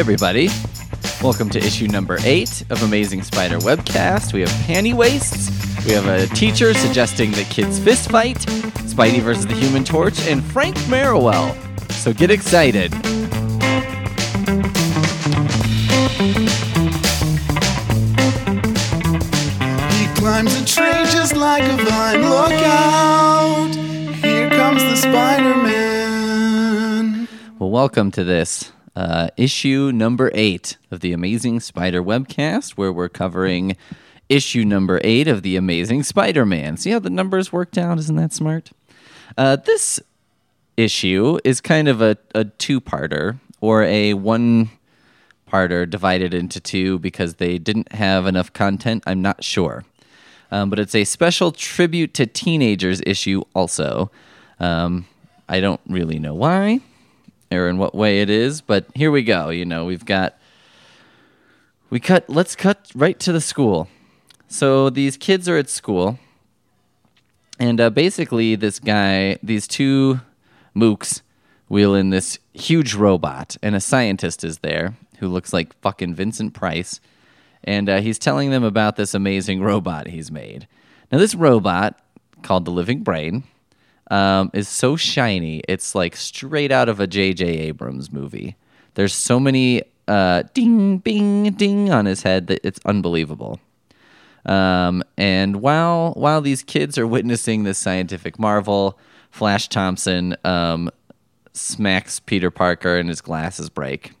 everybody. Welcome to issue number eight of Amazing Spider Webcast. We have panty waists. We have a teacher suggesting that kids fist fight, Spidey versus the Human Torch, and Frank Merriwell. So get excited. He climbs a tree just like a vine. Look out! Here comes the Spider Man. Well, welcome to this uh, issue number eight of the Amazing Spider Webcast, where we're covering issue number eight of the Amazing Spider Man. See how the numbers worked out? Isn't that smart? Uh, this issue is kind of a, a two parter or a one parter divided into two because they didn't have enough content. I'm not sure. Um, but it's a special tribute to teenagers issue, also. Um, I don't really know why or in what way it is, but here we go. You know, we've got. We cut. Let's cut right to the school. So these kids are at school, and uh, basically, this guy, these two mooks, wheel in this huge robot, and a scientist is there who looks like fucking Vincent Price, and uh, he's telling them about this amazing robot he's made. Now, this robot called the Living Brain um, is so shiny, it's like straight out of a J.J. Abrams movie. There's so many uh, ding, bing, ding on his head that it's unbelievable. Um, and while while these kids are witnessing this scientific marvel, Flash Thompson um, smacks Peter Parker and his glasses break.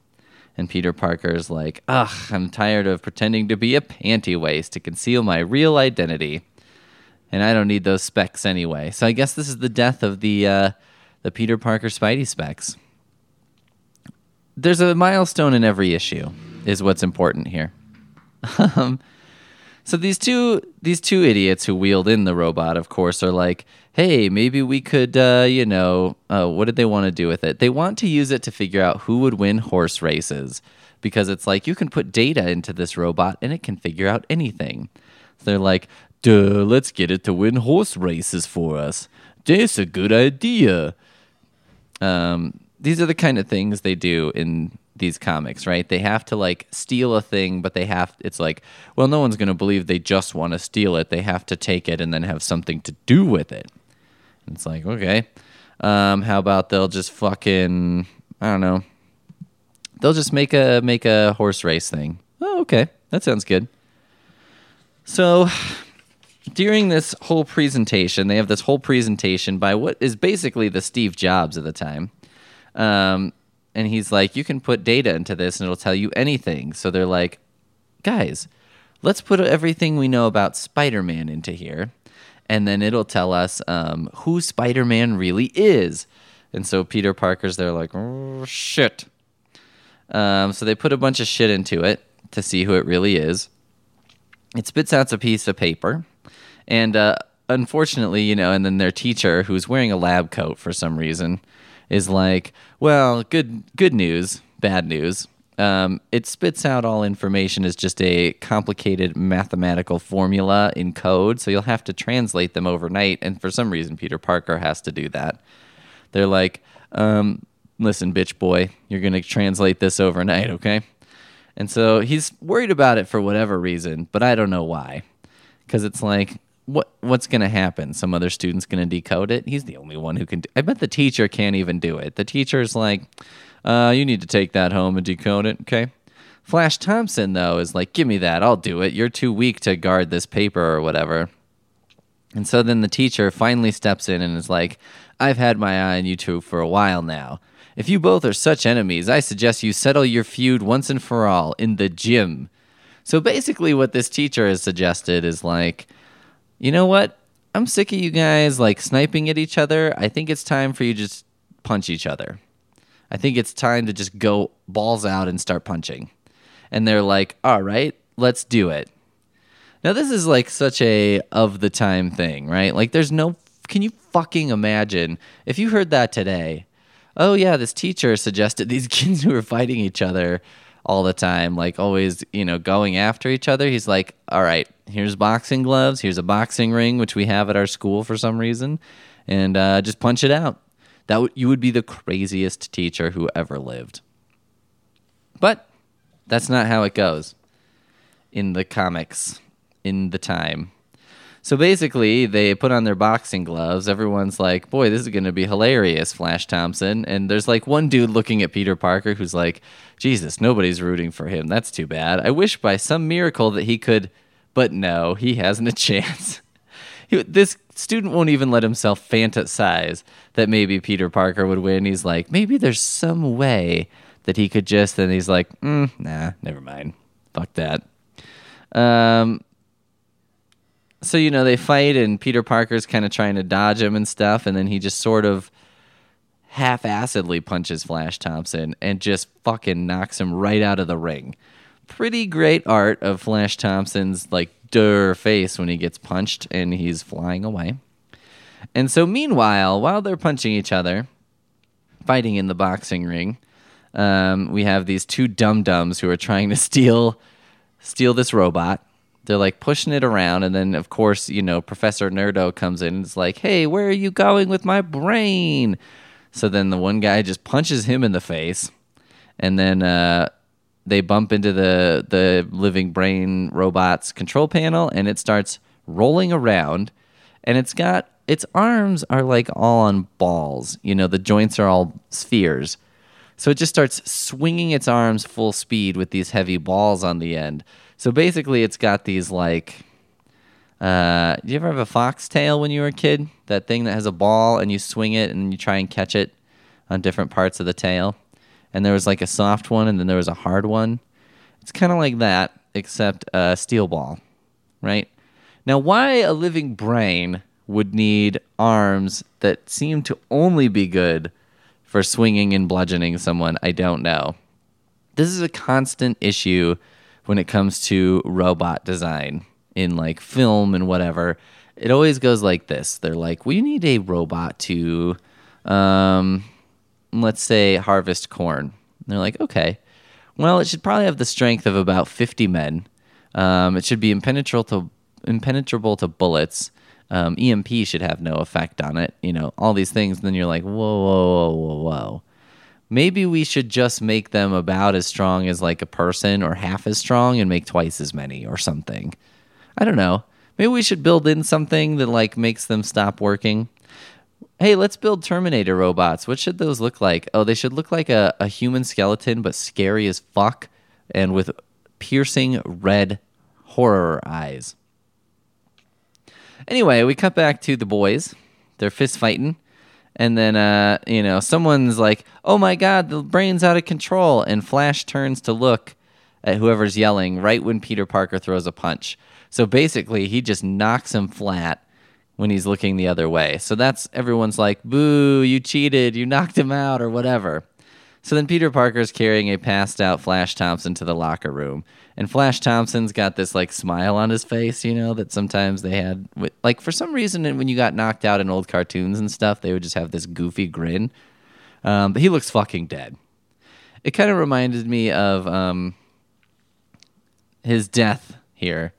And Peter Parker's like, ugh, I'm tired of pretending to be a panty waist to conceal my real identity. And I don't need those specs anyway. So I guess this is the death of the uh, the Peter Parker Spidey specs. There's a milestone in every issue, is what's important here. um, so these two these two idiots who wheeled in the robot, of course, are like, "Hey, maybe we could, uh, you know, uh, what did they want to do with it? They want to use it to figure out who would win horse races, because it's like you can put data into this robot and it can figure out anything. They're like, "Duh, let's get it to win horse races for us. That's a good idea." Um, these are the kind of things they do in these comics, right? They have to like steal a thing, but they have it's like, well, no one's going to believe they just want to steal it. They have to take it and then have something to do with it. And it's like, okay. Um, how about they'll just fucking I don't know. They'll just make a make a horse race thing. Oh, okay. That sounds good. So, during this whole presentation, they have this whole presentation by what is basically the Steve Jobs of the time. Um, and he's like, you can put data into this and it'll tell you anything. So they're like, guys, let's put everything we know about Spider Man into here. And then it'll tell us um, who Spider Man really is. And so Peter Parker's there, like, oh, shit. Um, so they put a bunch of shit into it to see who it really is. It spits out a piece of paper. And uh, unfortunately, you know, and then their teacher, who's wearing a lab coat for some reason, is like, well, good good news, bad news. Um, it spits out all information as just a complicated mathematical formula in code, so you'll have to translate them overnight. And for some reason, Peter Parker has to do that. They're like, um, listen, bitch boy, you're going to translate this overnight, okay? And so he's worried about it for whatever reason, but I don't know why. Because it's like, what what's going to happen? Some other student's going to decode it. He's the only one who can. Do, I bet the teacher can't even do it. The teacher's like, uh, "You need to take that home and decode it." Okay. Flash Thompson though is like, "Give me that. I'll do it. You're too weak to guard this paper or whatever." And so then the teacher finally steps in and is like, "I've had my eye on you two for a while now. If you both are such enemies, I suggest you settle your feud once and for all in the gym." So basically, what this teacher has suggested is like you know what? I'm sick of you guys like sniping at each other. I think it's time for you just punch each other. I think it's time to just go balls out and start punching. And they're like, all right, let's do it. Now, this is like such a of the time thing, right? Like, there's no, can you fucking imagine if you heard that today? Oh, yeah, this teacher suggested these kids who were fighting each other all the time, like always, you know, going after each other. He's like, all right, here's boxing gloves, here's a boxing ring, which we have at our school for some reason, and uh, just punch it out. That w- you would be the craziest teacher who ever lived. But That's not how it goes in the comics in the time. So basically, they put on their boxing gloves. Everyone's like, boy, this is going to be hilarious, Flash Thompson. And there's like one dude looking at Peter Parker who's like, Jesus, nobody's rooting for him. That's too bad. I wish by some miracle that he could, but no, he hasn't a chance. This student won't even let himself fantasize that maybe Peter Parker would win. He's like, maybe there's some way that he could just, and he's like, mm, nah, never mind. Fuck that. Um, so you know they fight and peter parker's kind of trying to dodge him and stuff and then he just sort of half-assedly punches flash thompson and just fucking knocks him right out of the ring pretty great art of flash thompson's like dur face when he gets punched and he's flying away and so meanwhile while they're punching each other fighting in the boxing ring um, we have these two dum-dums who are trying to steal steal this robot. They're like pushing it around, and then of course, you know, Professor Nerdo comes in and is like, "Hey, where are you going with my brain?" So then the one guy just punches him in the face, and then uh, they bump into the the living brain robot's control panel, and it starts rolling around, and it's got its arms are like all on balls. You know, the joints are all spheres. So it just starts swinging its arms full speed with these heavy balls on the end. So basically, it's got these like. Uh, do you ever have a foxtail when you were a kid? That thing that has a ball and you swing it and you try and catch it on different parts of the tail. And there was like a soft one and then there was a hard one. It's kind of like that, except a steel ball, right? Now, why a living brain would need arms that seem to only be good for swinging and bludgeoning someone, I don't know. This is a constant issue when it comes to robot design in like film and whatever. It always goes like this. They're like, we need a robot to, um, let's say, harvest corn. And they're like, okay. Well, it should probably have the strength of about 50 men. Um, it should be impenetrable to, impenetrable to bullets. Um, EMP should have no effect on it. You know, all these things. And then you're like, whoa, whoa, whoa, whoa, whoa. Maybe we should just make them about as strong as like a person or half as strong and make twice as many or something. I don't know. Maybe we should build in something that like makes them stop working. Hey, let's build Terminator robots. What should those look like? Oh, they should look like a, a human skeleton, but scary as fuck and with piercing red horror eyes. Anyway, we cut back to the boys. They're fist fighting. And then, uh, you know, someone's like, oh my God, the brain's out of control. And Flash turns to look at whoever's yelling right when Peter Parker throws a punch. So basically, he just knocks him flat when he's looking the other way. So that's everyone's like, boo, you cheated, you knocked him out, or whatever. So then Peter Parker's carrying a passed out Flash Thompson to the locker room. And Flash Thompson's got this like smile on his face, you know, that sometimes they had. Like for some reason, when you got knocked out in old cartoons and stuff, they would just have this goofy grin. Um, but he looks fucking dead. It kind of reminded me of um, his death here.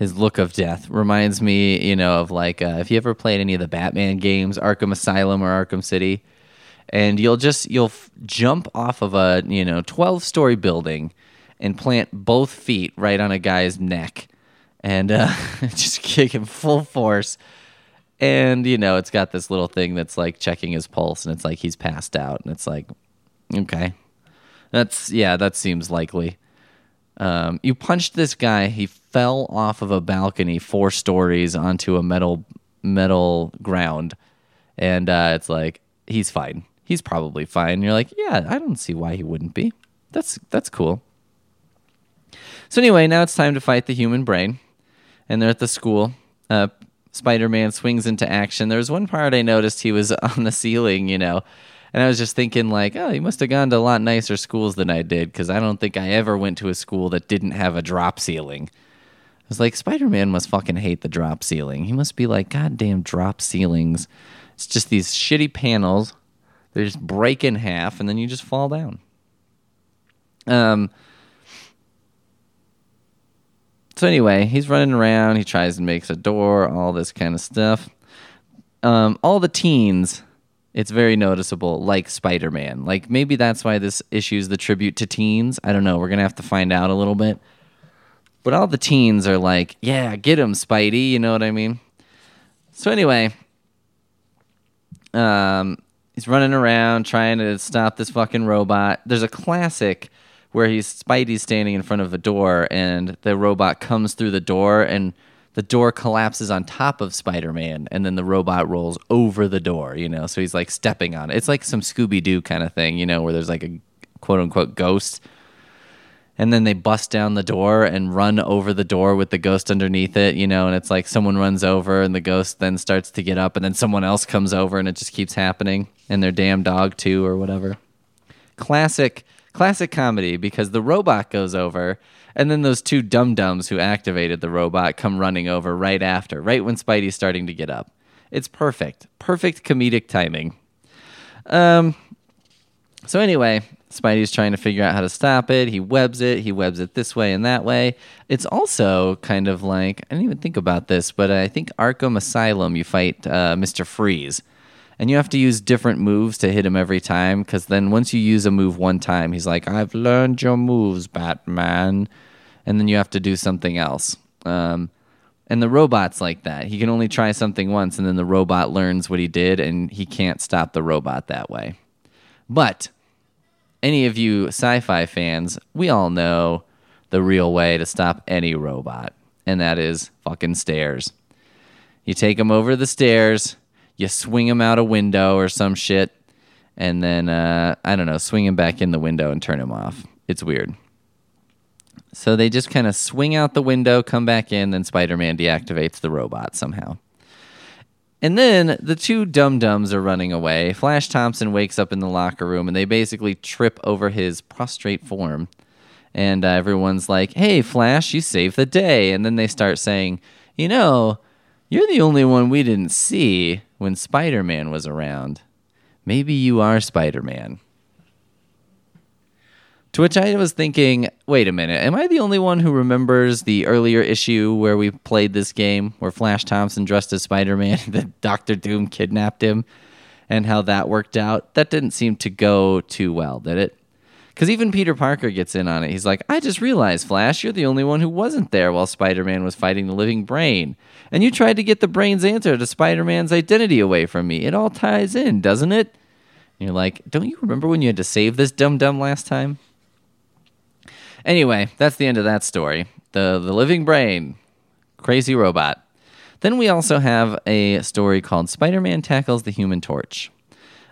His look of death reminds me, you know, of like uh, if you ever played any of the Batman games, Arkham Asylum or Arkham City, and you'll just you'll f- jump off of a you know 12 story building and plant both feet right on a guy's neck and uh, just kick him full force. And you know it's got this little thing that's like checking his pulse and it's like he's passed out and it's like okay. That's yeah that seems likely. Um, you punched this guy he fell off of a balcony four stories onto a metal metal ground. And uh, it's like he's fine. He's probably fine. You're like yeah i don't see why he wouldn't be. That's that's cool. So anyway now it's time to fight the human brain. And they're at the school. Uh, spider-man swings into action. There was one part i noticed he was on the ceiling you know. And i was just thinking like oh he must have gone to a lot nicer schools than i did because i don't think i ever went to a school that didn't have a drop ceiling was like, Spider Man must fucking hate the drop ceiling. He must be like, goddamn drop ceilings. It's just these shitty panels. They just break in half and then you just fall down. Um. So anyway, he's running around. He tries and makes a door, all this kind of stuff. Um, all the teens It's very noticeable, like Spider Man. Like maybe that's why this issue is the tribute to teens. I don't know. We're gonna have to find out a little bit. But all the teens are like, "Yeah, get him, Spidey." You know what I mean? So anyway, um, he's running around trying to stop this fucking robot. There's a classic where he's Spidey's standing in front of a door, and the robot comes through the door and the door collapses on top of Spider-Man and then the robot rolls over the door, you know. So he's like stepping on it. It's like some Scooby-Doo kind of thing, you know, where there's like a quote unquote ghost. And then they bust down the door and run over the door with the ghost underneath it, you know, and it's like someone runs over and the ghost then starts to get up and then someone else comes over and it just keeps happening and their damn dog too or whatever. Classic classic comedy because the robot goes over and then those two dum dums who activated the robot come running over right after, right when Spidey's starting to get up. It's perfect. Perfect comedic timing. Um, so, anyway, Spidey's trying to figure out how to stop it. He webs it. He webs it this way and that way. It's also kind of like, I didn't even think about this, but I think Arkham Asylum, you fight uh, Mr. Freeze and you have to use different moves to hit him every time because then once you use a move one time he's like i've learned your moves batman and then you have to do something else um, and the robot's like that he can only try something once and then the robot learns what he did and he can't stop the robot that way but any of you sci-fi fans we all know the real way to stop any robot and that is fucking stairs you take them over the stairs you swing them out a window or some shit, and then uh, I don't know, swing them back in the window and turn them off. It's weird. So they just kind of swing out the window, come back in, then Spider Man deactivates the robot somehow. And then the two dum dums are running away. Flash Thompson wakes up in the locker room and they basically trip over his prostrate form. And uh, everyone's like, hey, Flash, you saved the day. And then they start saying, you know, you're the only one we didn't see when Spider Man was around. Maybe you are Spider Man. To which I was thinking, wait a minute, am I the only one who remembers the earlier issue where we played this game where Flash Thompson dressed as Spider Man, that Doctor Doom kidnapped him, and how that worked out? That didn't seem to go too well, did it? Because even Peter Parker gets in on it. He's like, I just realized, Flash, you're the only one who wasn't there while Spider Man was fighting the living brain. And you tried to get the brain's answer to Spider Man's identity away from me. It all ties in, doesn't it? And you're like, don't you remember when you had to save this dum dum last time? Anyway, that's the end of that story. The, the living brain, crazy robot. Then we also have a story called Spider Man Tackles the Human Torch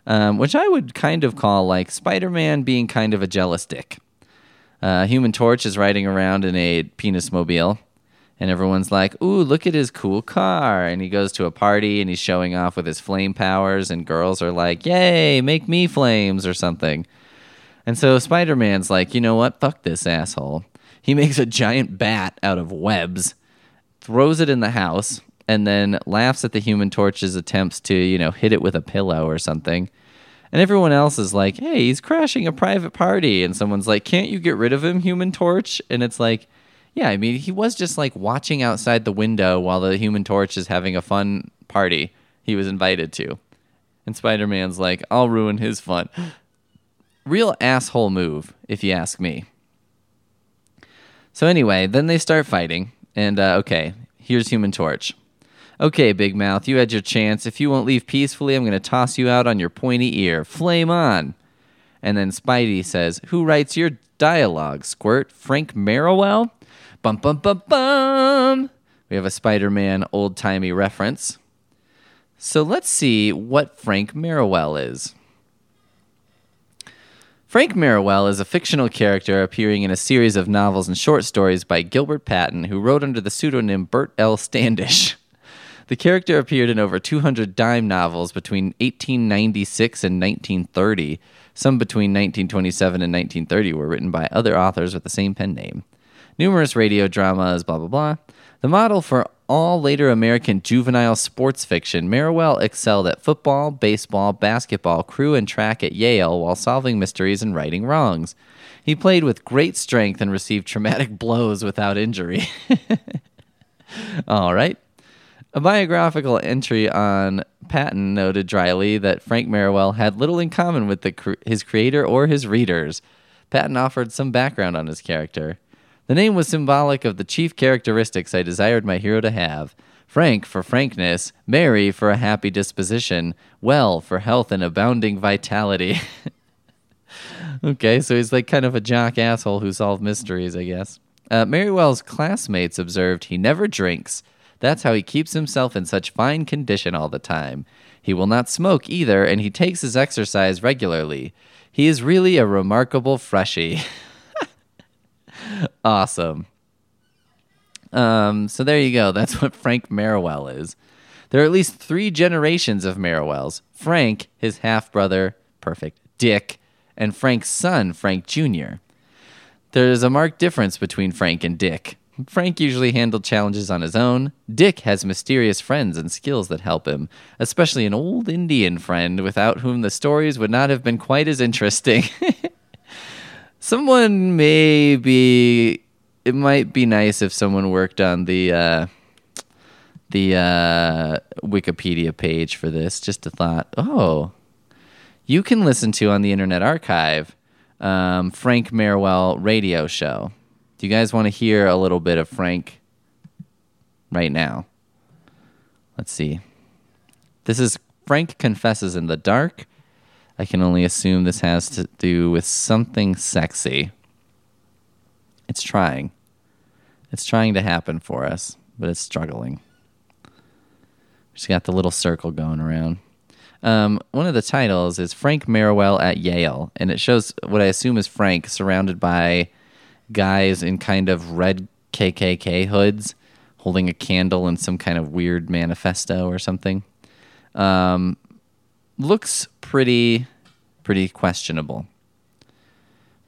um, which I would kind of call like Spider Man being kind of a jealous dick. Uh, Human Torch is riding around in a penis mobile, and everyone's like, Ooh, look at his cool car. And he goes to a party and he's showing off with his flame powers, and girls are like, Yay, make me flames or something. And so Spider Man's like, You know what? Fuck this asshole. He makes a giant bat out of webs, throws it in the house, and then laughs at the Human Torch's attempts to, you know, hit it with a pillow or something. And everyone else is like, hey, he's crashing a private party. And someone's like, can't you get rid of him, Human Torch? And it's like, yeah, I mean, he was just like watching outside the window while the Human Torch is having a fun party he was invited to. And Spider Man's like, I'll ruin his fun. Real asshole move, if you ask me. So, anyway, then they start fighting. And, uh, okay, here's Human Torch. Okay, Big Mouth, you had your chance. If you won't leave peacefully, I'm going to toss you out on your pointy ear. Flame on. And then Spidey says, Who writes your dialogue, Squirt? Frank Merriwell? Bum, bum, bum, bum. We have a Spider Man old timey reference. So let's see what Frank Merriwell is. Frank Merriwell is a fictional character appearing in a series of novels and short stories by Gilbert Patten, who wrote under the pseudonym Burt L. Standish. The character appeared in over 200 dime novels between 1896 and 1930. Some between 1927 and 1930 were written by other authors with the same pen name. Numerous radio dramas, blah, blah, blah. The model for all later American juvenile sports fiction, Merriwell excelled at football, baseball, basketball, crew, and track at Yale while solving mysteries and righting wrongs. He played with great strength and received traumatic blows without injury. all right. A biographical entry on Patten noted dryly that Frank Merriwell had little in common with the, his creator or his readers. Patten offered some background on his character. The name was symbolic of the chief characteristics I desired my hero to have Frank for frankness, Merry for a happy disposition, Well for health and abounding vitality. okay, so he's like kind of a jock asshole who solved mysteries, I guess. Uh, Merriwell's classmates observed he never drinks. That's how he keeps himself in such fine condition all the time. He will not smoke either, and he takes his exercise regularly. He is really a remarkable freshie. awesome. Um, so there you go. That's what Frank Merriwell is. There are at least three generations of Merriwells Frank, his half brother, perfect, Dick, and Frank's son, Frank Jr. There is a marked difference between Frank and Dick. Frank usually handled challenges on his own. Dick has mysterious friends and skills that help him, especially an old Indian friend without whom the stories would not have been quite as interesting. someone may be. It might be nice if someone worked on the uh, the uh, Wikipedia page for this. Just a thought. Oh, you can listen to on the Internet Archive um, Frank Merriwell radio show. Do you guys want to hear a little bit of Frank right now? Let's see. This is Frank Confesses in the Dark. I can only assume this has to do with something sexy. It's trying. It's trying to happen for us, but it's struggling. She's got the little circle going around. Um, one of the titles is Frank Merriwell at Yale, and it shows what I assume is Frank surrounded by guys in kind of red KKK hoods holding a candle and some kind of weird manifesto or something. Um, looks pretty, pretty questionable.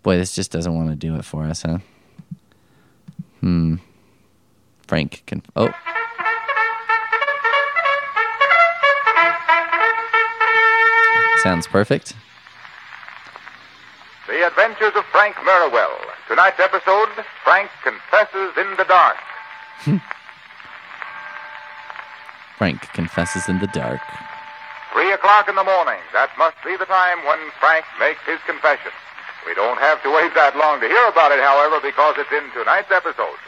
Boy, this just doesn't want to do it for us, huh? Hmm. Frank can. Oh. Sounds perfect. The Adventures of Frank Merriwell. Tonight's episode Frank Confesses in the Dark. Frank confesses in the dark. Three o'clock in the morning. That must be the time when Frank makes his confession. We don't have to wait that long to hear about it, however, because it's in tonight's episode.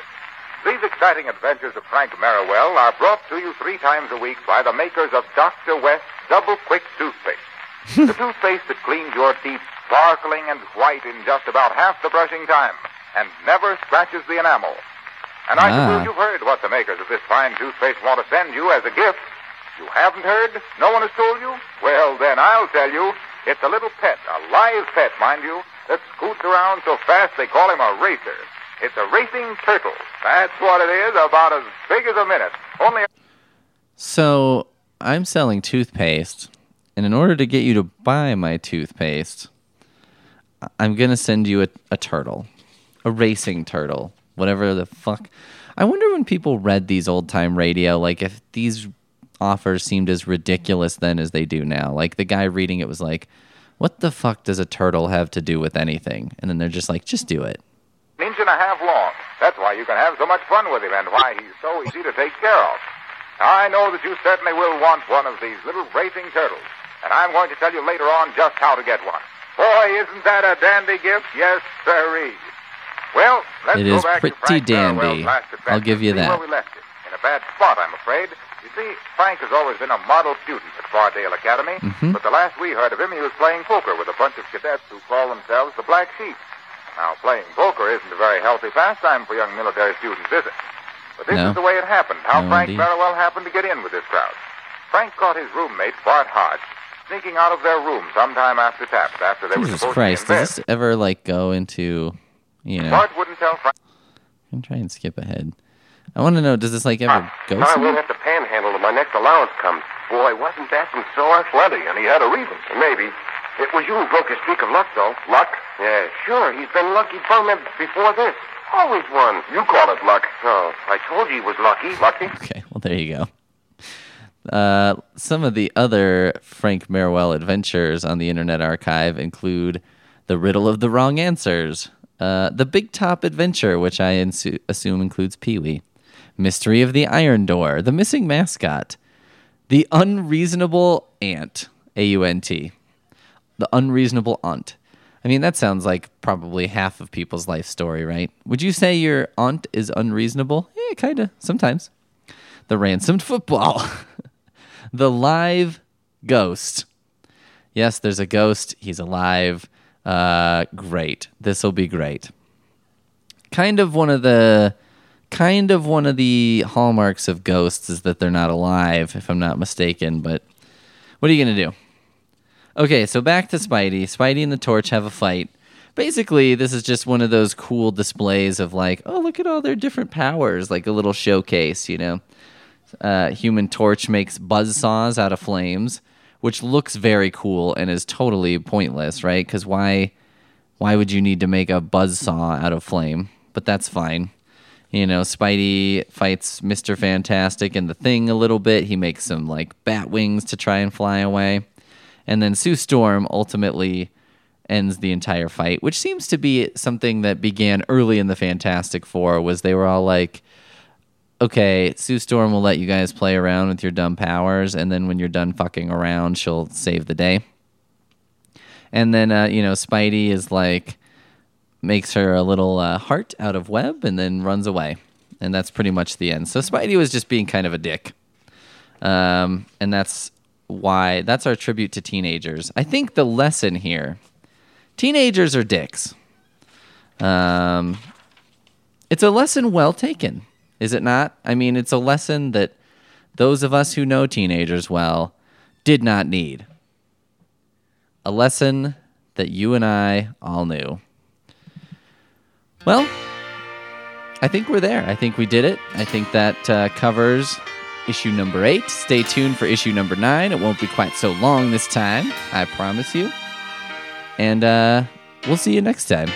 These exciting adventures of Frank Merriwell are brought to you three times a week by the makers of Dr. West's Double Quick Toothpaste. the toothpaste that cleans your teeth sparkling and white in just about half the brushing time and never scratches the enamel. And I Ah. suppose you've heard what the makers of this fine toothpaste want to send you as a gift. You haven't heard? No one has told you? Well, then I'll tell you. It's a little pet, a live pet, mind you, that scoots around so fast they call him a racer. It's a racing turtle. That's what it is, about as big as a minute. Only So I'm selling toothpaste, and in order to get you to buy my toothpaste, I'm gonna send you a, a turtle, a racing turtle, whatever the fuck. I wonder when people read these old time radio, like if these offers seemed as ridiculous then as they do now. Like the guy reading it was like, "What the fuck does a turtle have to do with anything?" And then they're just like, "Just do it." an inch and a half long. That's why you can have so much fun with him and why he's so easy to take care of. Now, I know that you certainly will want one of these little racing turtles, and I'm going to tell you later on just how to get one. Boy, isn't that a dandy gift? Yes, sirree. Well, let's It go back pretty dandy. I'll give you that. Where we left it. In a bad spot, I'm afraid. You see, Frank has always been a model student at Fardale Academy, Mm-hmm. but the last we heard of him, he was playing poker with a bunch of cadets who call themselves the Black Sheep. Now, playing poker isn't a very healthy pastime for young military students, is it? But this No. is the way it happened, how No, Frank indeed. Merriwell happened to get in with this crowd. Frank caught his roommate, Bart Hodge, sneaking out of their room sometime after taps, after they were Jesus supposed Christ, to be in does this ever like go into, you know? Bart wouldn't tell Frank. I'm trying to skip ahead. I want to know, does this like ever go I won't have to panhandle till my next allowance comes. Boy, wasn't that some sore? Plenty, and he had a reason. Maybe. It was you who broke his streak of luck, though. Luck? Yeah, sure. He's been lucky him before this. Always won. You call it luck. Oh, I told you he was lucky. Lucky? Okay, well there you go. Uh, some of the other Frank Merriwell adventures on the Internet Archive include The Riddle of the Wrong Answers, uh, The Big Top Adventure, which I insu- assume includes Pee Wee, Mystery of the Iron Door, The Missing Mascot, The unreasonable ant, A U N T. The unreasonable aunt. I mean, that sounds like probably half of people's life story, right? Would you say your aunt is unreasonable? Yeah, kind of, sometimes. The ransomed football. the live ghost. Yes, there's a ghost. He's alive. Uh, great. This will be great. Kind of one of the kind of one of the hallmarks of ghosts is that they're not alive, if I'm not mistaken. But what are you gonna do? Okay, so back to Spidey. Spidey and the Torch have a fight. Basically, this is just one of those cool displays of like, oh, look at all their different powers, like a little showcase, you know. Uh, Human Torch makes buzz saws out of flames, which looks very cool and is totally pointless, right? Because why, why would you need to make a buzz saw out of flame? But that's fine. You know, Spidey fights Mister Fantastic and the Thing a little bit. He makes some like bat wings to try and fly away. And then Sue Storm ultimately ends the entire fight, which seems to be something that began early in the Fantastic Four. Was they were all like, "Okay, Sue Storm will let you guys play around with your dumb powers, and then when you're done fucking around, she'll save the day." And then uh, you know, Spidey is like makes her a little uh, heart out of web, and then runs away, and that's pretty much the end. So Spidey was just being kind of a dick. Um, and that's why that's our tribute to teenagers. I think the lesson here teenagers are dicks. Um, it's a lesson well taken, is it not? I mean, it's a lesson that those of us who know teenagers well did not need. A lesson that you and I all knew. Well, I think we're there. I think we did it. I think that uh, covers issue number eight. Stay tuned for issue number nine. It won't be quite so long this time, I promise you. And uh, we'll see you next time.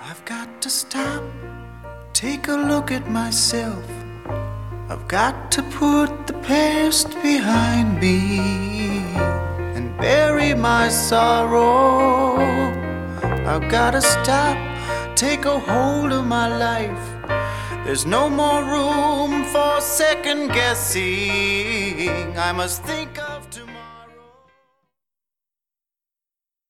I've got to stop, take a look at myself. I've got to put the past behind me and bury my sorrow. I've got to stop, take a hold of my life. There's no more room for second guessing. I must think.